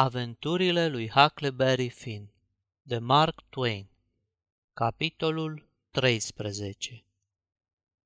Aventurile lui Huckleberry Finn de Mark Twain Capitolul 13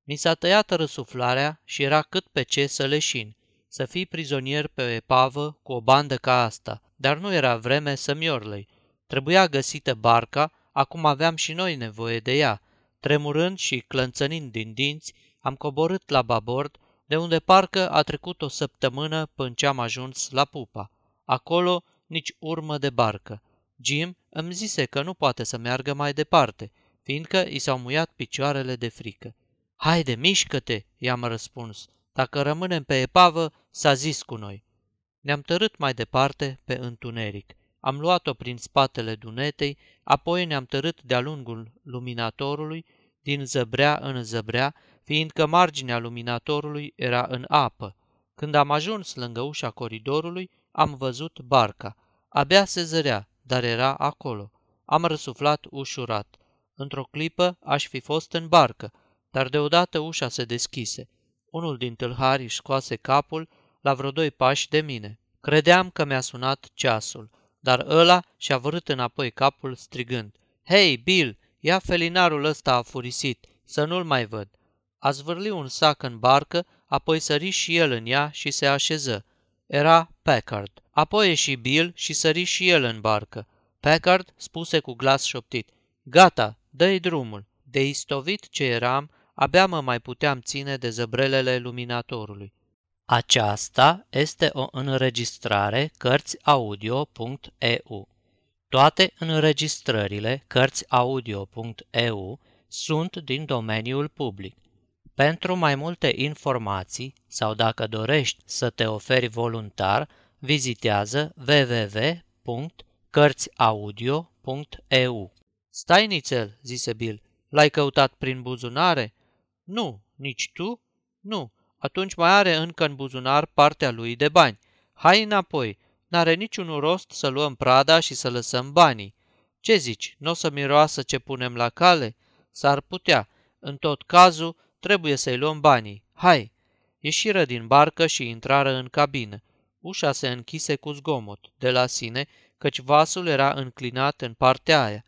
Mi s-a tăiat răsuflarea și era cât pe ce să leșin, să fii prizonier pe o epavă cu o bandă ca asta, dar nu era vreme să-mi orlăi. Trebuia găsită barca, acum aveam și noi nevoie de ea. Tremurând și clănțănind din dinți, am coborât la babord, de unde parcă a trecut o săptămână până ce am ajuns la pupa. Acolo nici urmă de barcă. Jim îmi zise că nu poate să meargă mai departe, fiindcă i s-au muiat picioarele de frică. Haide, mișcă-te, i-am răspuns. Dacă rămânem pe epavă, s-a zis cu noi. Ne-am tărât mai departe pe întuneric. Am luat-o prin spatele dunetei, apoi ne-am tărât de-a lungul luminatorului, din zăbrea în zăbrea, fiindcă marginea luminatorului era în apă. Când am ajuns lângă ușa coridorului, am văzut barca. Abia se zărea, dar era acolo. Am răsuflat ușurat. Într-o clipă aș fi fost în barcă, dar deodată ușa se deschise. Unul din tâlhari își scoase capul la vreo doi pași de mine. Credeam că mi-a sunat ceasul, dar ăla și-a vărât înapoi capul strigând. Hei, Bill, ia felinarul ăsta afurisit, să nu-l mai văd. A zvârli un sac în barcă, apoi sări și el în ea și se așeză. Era Packard. Apoi ieși Bill și sări și el în barcă. Packard spuse cu glas șoptit, Gata, dă-i drumul. De istovit ce eram, abia mă mai puteam ține de zăbrelele luminatorului. Aceasta este o înregistrare Cărțiaudio.eu. Toate înregistrările Cărțiaudio.eu sunt din domeniul public. Pentru mai multe informații sau dacă dorești să te oferi voluntar, vizitează www.cărțiaudio.eu. Stai nițel, zise Bill, l-ai căutat prin buzunare? Nu, nici tu? Nu, atunci mai are încă în buzunar partea lui de bani. Hai înapoi, n-are niciun rost să luăm prada și să lăsăm banii. Ce zici, nu o să miroasă ce punem la cale? S-ar putea. În tot cazul, trebuie să-i luăm banii. Hai! Ieșiră din barcă și intrară în cabină. Ușa se închise cu zgomot, de la sine, căci vasul era înclinat în partea aia.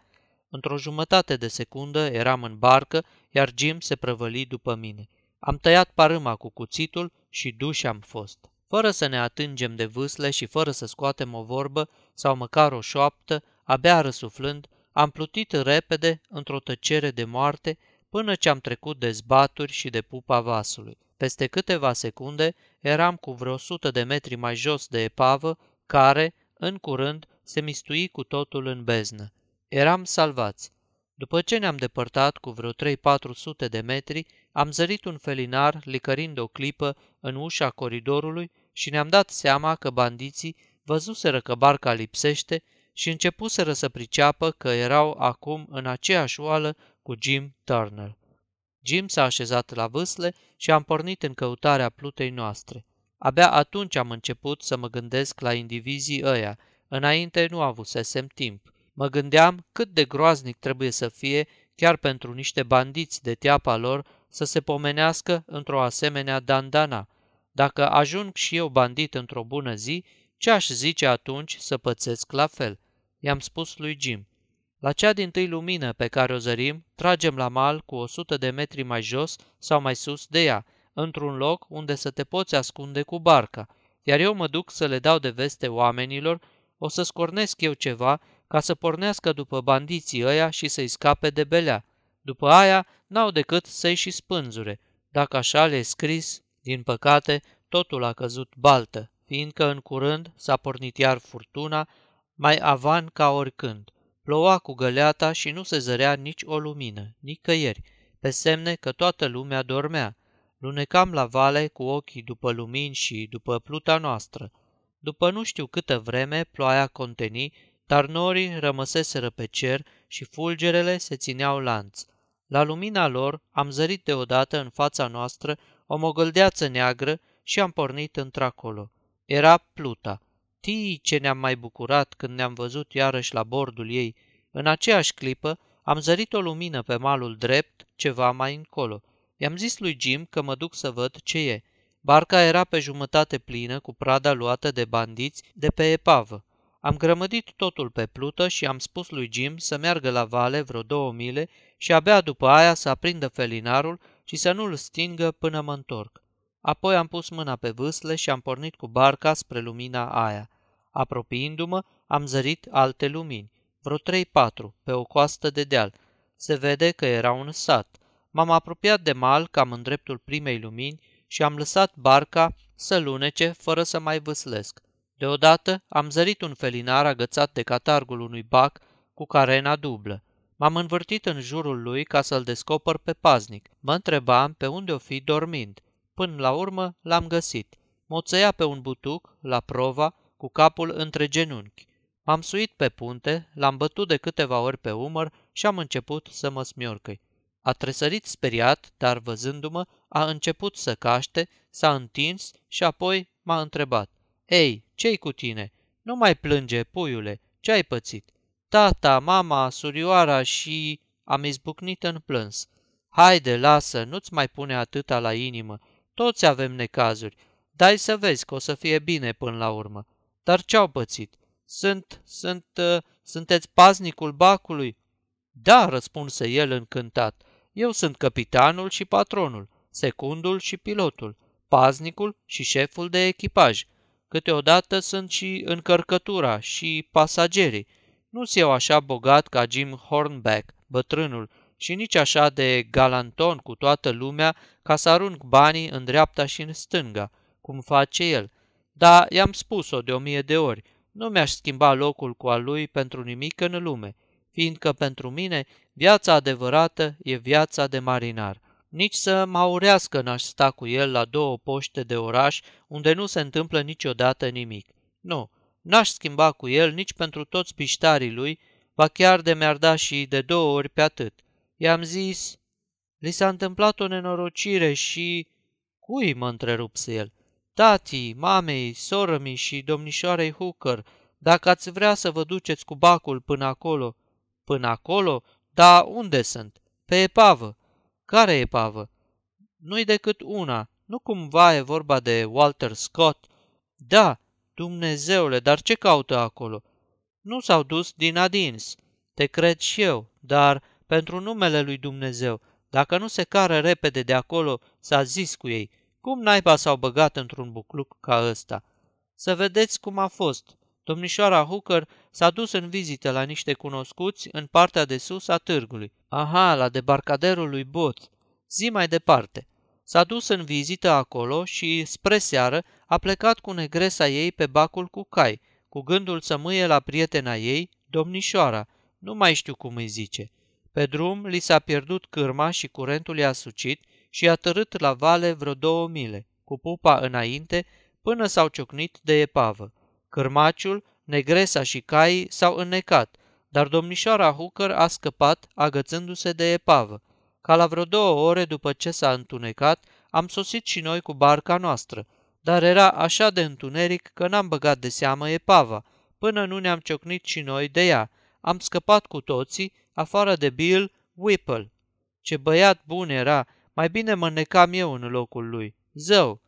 Într-o jumătate de secundă eram în barcă, iar Jim se prăvăli după mine. Am tăiat parâma cu cuțitul și duși am fost. Fără să ne atingem de vâsle și fără să scoatem o vorbă sau măcar o șoaptă, abia răsuflând, am plutit repede într-o tăcere de moarte până ce am trecut de zbaturi și de pupa vasului. Peste câteva secunde eram cu vreo sută de metri mai jos de epavă, care, în curând, se mistui cu totul în beznă. Eram salvați. După ce ne-am depărtat cu vreo 3-400 de metri, am zărit un felinar licărind o clipă în ușa coridorului și ne-am dat seama că bandiții văzuseră că barca lipsește și începuseră să priceapă că erau acum în aceeași oală cu Jim Turner. Jim s-a așezat la vâsle și am pornit în căutarea plutei noastre. Abia atunci am început să mă gândesc la indivizii ăia, înainte nu avusesem timp. Mă gândeam cât de groaznic trebuie să fie chiar pentru niște bandiți de teapa lor să se pomenească într-o asemenea dandana. Dacă ajung și eu bandit într-o bună zi, ce aș zice atunci să pățesc la fel? I-am spus lui Jim. La cea din tâi lumină pe care o zărim, tragem la mal cu o sută de metri mai jos sau mai sus de ea, într-un loc unde să te poți ascunde cu barca, iar eu mă duc să le dau de veste oamenilor, o să scornesc eu ceva ca să pornească după bandiții ăia și să-i scape de belea. După aia n-au decât să-i și spânzure. Dacă așa le-e scris, din păcate, totul a căzut baltă, fiindcă în curând s-a pornit iar furtuna, mai avan ca oricând. Ploua cu găleata și nu se zărea nici o lumină, nicăieri, pe semne că toată lumea dormea. Lunecam la vale cu ochii după lumini și după pluta noastră. După nu știu câtă vreme, ploaia conteni, dar norii rămăseseră pe cer și fulgerele se țineau lanț. La lumina lor am zărit deodată în fața noastră o mogăldeață neagră și am pornit într-acolo. Era Pluta. Știi ce ne-am mai bucurat când ne-am văzut iarăși la bordul ei. În aceeași clipă am zărit o lumină pe malul drept, ceva mai încolo. I-am zis lui Jim că mă duc să văd ce e. Barca era pe jumătate plină cu prada luată de bandiți de pe epavă. Am grămădit totul pe plută și am spus lui Jim să meargă la vale vreo două mile și abia după aia să aprindă felinarul și să nu-l stingă până mă întorc. Apoi am pus mâna pe vâsle și am pornit cu barca spre lumina aia. Apropiindu-mă, am zărit alte lumini, vreo trei-patru, pe o coastă de deal. Se vede că era un sat. M-am apropiat de mal cam în dreptul primei lumini și am lăsat barca să lunece fără să mai vâslesc. Deodată am zărit un felinar agățat de catargul unui bac cu carena dublă. M-am învârtit în jurul lui ca să-l descoper pe paznic. Mă întrebam pe unde o fi dormind. Până la urmă l-am găsit. Moțăia pe un butuc, la prova, cu capul între genunchi. M-am suit pe punte, l-am bătut de câteva ori pe umăr și am început să mă smiorcăi. A tresărit speriat, dar văzându-mă, a început să caște, s-a întins și apoi m-a întrebat. Ei, ce-i cu tine? Nu mai plânge, puiule, ce ai pățit? Tata, mama, surioara și... Am izbucnit în plâns. Haide, lasă, nu-ți mai pune atâta la inimă. Toți avem necazuri. Dai să vezi că o să fie bine până la urmă. Dar ce-au pățit? Sunt, sunt, uh, sunteți paznicul bacului? Da, răspunse el încântat. Eu sunt capitanul și patronul, secundul și pilotul, paznicul și șeful de echipaj. Câteodată sunt și încărcătura și pasagerii. Nu-s eu așa bogat ca Jim Hornback, bătrânul, și nici așa de galanton cu toată lumea ca să arunc banii în dreapta și în stânga, cum face el. Dar i-am spus-o de o mie de ori, nu mi-aș schimba locul cu al lui pentru nimic în lume, fiindcă pentru mine viața adevărată e viața de marinar. Nici să maurească n-aș sta cu el la două poște de oraș unde nu se întâmplă niciodată nimic. Nu, n-aș schimba cu el nici pentru toți piștarii lui, ba chiar de mi-ar da și de două ori pe atât. I-am zis, li s-a întâmplat o nenorocire și... Cui, mă întrerupse el. Tatii, mamei, sorămii și domnișoarei Hooker, dacă ați vrea să vă duceți cu bacul până acolo. Până acolo? Da, unde sunt? Pe epavă. Care epavă? Nu-i decât una. Nu cumva e vorba de Walter Scott? Da, Dumnezeule, dar ce caută acolo? Nu s-au dus din adins. Te cred și eu, dar pentru numele lui Dumnezeu, dacă nu se cară repede de acolo, s-a zis cu ei, cum naiba s-au băgat într-un bucluc ca ăsta? Să vedeți cum a fost. Domnișoara Hooker s-a dus în vizită la niște cunoscuți în partea de sus a târgului. Aha, la debarcaderul lui Bot. Zi mai departe. S-a dus în vizită acolo și, spre seară, a plecat cu negresa ei pe bacul cu cai, cu gândul să mâie la prietena ei, domnișoara, nu mai știu cum îi zice. Pe drum li s-a pierdut cârma și curentul i-a sucit și a tărât la vale vreo două mile, cu pupa înainte, până s-au ciocnit de epavă. Cârmaciul, negresa și caii s-au înnecat, dar domnișoara Hooker a scăpat agățându-se de epavă. Ca la vreo două ore după ce s-a întunecat, am sosit și noi cu barca noastră, dar era așa de întuneric că n-am băgat de seamă epava, până nu ne-am ciocnit și noi de ea. Am scăpat cu toții, afară de Bill Whipple. Ce băiat bun era, mai bine mă necam eu în locul lui. Zău!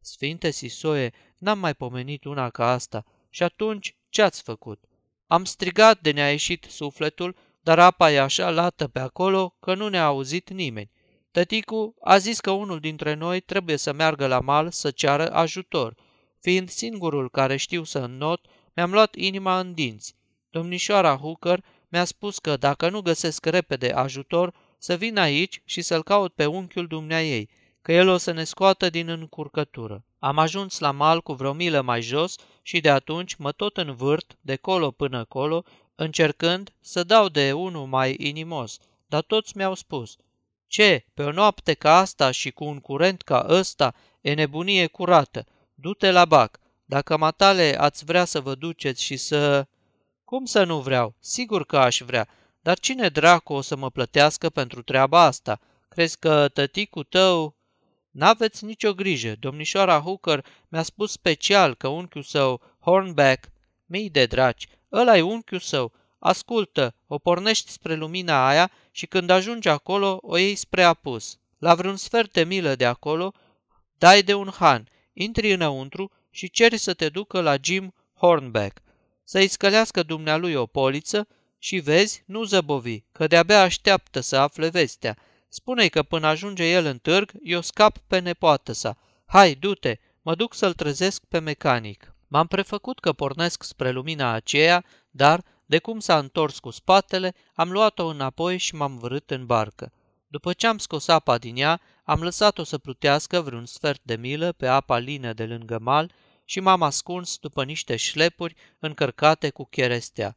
Sfinte Sisoie, n-am mai pomenit una ca asta. Și atunci, ce-ați făcut? Am strigat de ne-a ieșit sufletul, dar apa e așa lată pe acolo că nu ne-a auzit nimeni. Tăticu a zis că unul dintre noi trebuie să meargă la mal să ceară ajutor. Fiind singurul care știu să înnot, mi-am luat inima în dinți. Domnișoara Hooker mi-a spus că dacă nu găsesc repede ajutor, să vin aici și să-l caut pe unchiul dumneaei, că el o să ne scoată din încurcătură. Am ajuns la mal cu vreo milă mai jos și de atunci mă tot învârt de colo până colo, încercând să dau de unul mai inimos, dar toți mi-au spus, ce, pe o noapte ca asta și cu un curent ca ăsta, e nebunie curată, du-te la bac, dacă matale ați vrea să vă duceți și să... Cum să nu vreau? Sigur că aș vrea, dar cine dracu o să mă plătească pentru treaba asta? Crezi că tăticul tău... N-aveți nicio grijă, domnișoara Hooker mi-a spus special că unchiul său, Hornback, mii de draci, ăla e unchiul său, ascultă, o pornești spre lumina aia și când ajungi acolo, o iei spre apus. La vreun sfert de milă de acolo, dai de un han, intri înăuntru și ceri să te ducă la Jim Hornback. să-i scălească dumnealui o poliță și vezi, nu zăbovi, că de-abia așteaptă să afle vestea. Spune-i că până ajunge el în târg, eu scap pe nepoată sa. Hai, du-te, mă duc să-l trezesc pe mecanic. M-am prefăcut că pornesc spre lumina aceea, dar, de cum s-a întors cu spatele, am luat-o înapoi și m-am vărât în barcă. După ce am scos apa din ea, am lăsat-o să plutească vreun sfert de milă pe apa lină de lângă mal și m-am ascuns după niște șlepuri încărcate cu cherestea.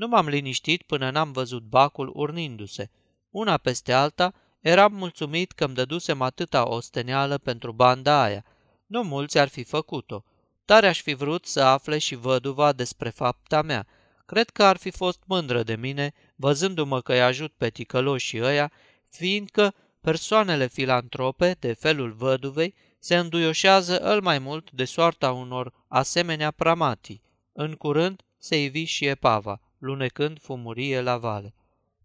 Nu m-am liniștit până n-am văzut bacul urnindu-se. Una peste alta, eram mulțumit că îmi dădusem atâta osteneală pentru banda aia. Nu mulți ar fi făcut-o. Tare aș fi vrut să afle și văduva despre fapta mea. Cred că ar fi fost mândră de mine, văzându-mă că îi ajut pe ticăloșii ăia, fiindcă persoanele filantrope, de felul văduvei, se înduioșează îl mai mult de soarta unor asemenea pramatii. În curând se ivi și epava, lunecând fumurie la vale.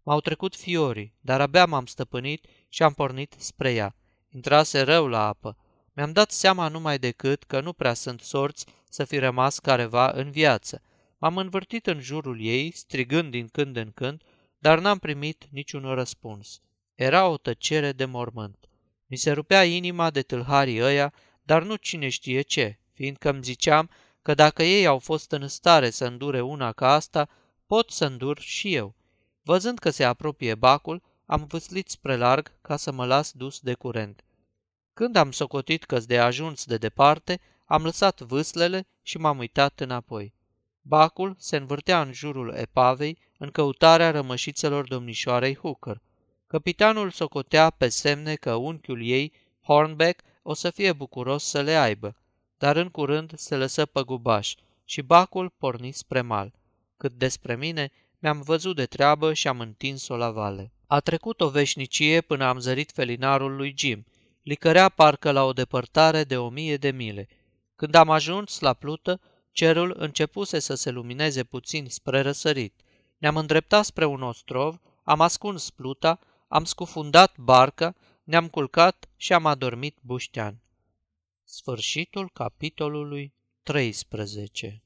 M-au trecut fiorii, dar abia m-am stăpânit și am pornit spre ea. Intrase rău la apă. Mi-am dat seama numai decât că nu prea sunt sorți să fi rămas careva în viață. M-am învârtit în jurul ei, strigând din când în când, dar n-am primit niciun răspuns. Era o tăcere de mormânt. Mi se rupea inima de tâlharii ăia, dar nu cine știe ce, fiindcă îmi ziceam că dacă ei au fost în stare să îndure una ca asta, pot să îndur și eu. Văzând că se apropie bacul, am vâslit spre larg ca să mă las dus de curent. Când am socotit că de ajuns de departe, am lăsat vâslele și m-am uitat înapoi. Bacul se învârtea în jurul epavei în căutarea rămășițelor domnișoarei Hooker. Capitanul socotea pe semne că unchiul ei, Hornbeck, o să fie bucuros să le aibă, dar în curând se lăsă păgubaș și bacul porni spre mal. Cât despre mine, mi-am văzut de treabă și am întins-o la vale. A trecut o veșnicie până am zărit felinarul lui Jim. Licărea parcă la o depărtare de o mie de mile. Când am ajuns la plută, cerul începuse să se lumineze puțin spre răsărit. Ne-am îndreptat spre un ostrov, am ascuns pluta, am scufundat barca, ne-am culcat și am adormit buștean. Sfârșitul capitolului 13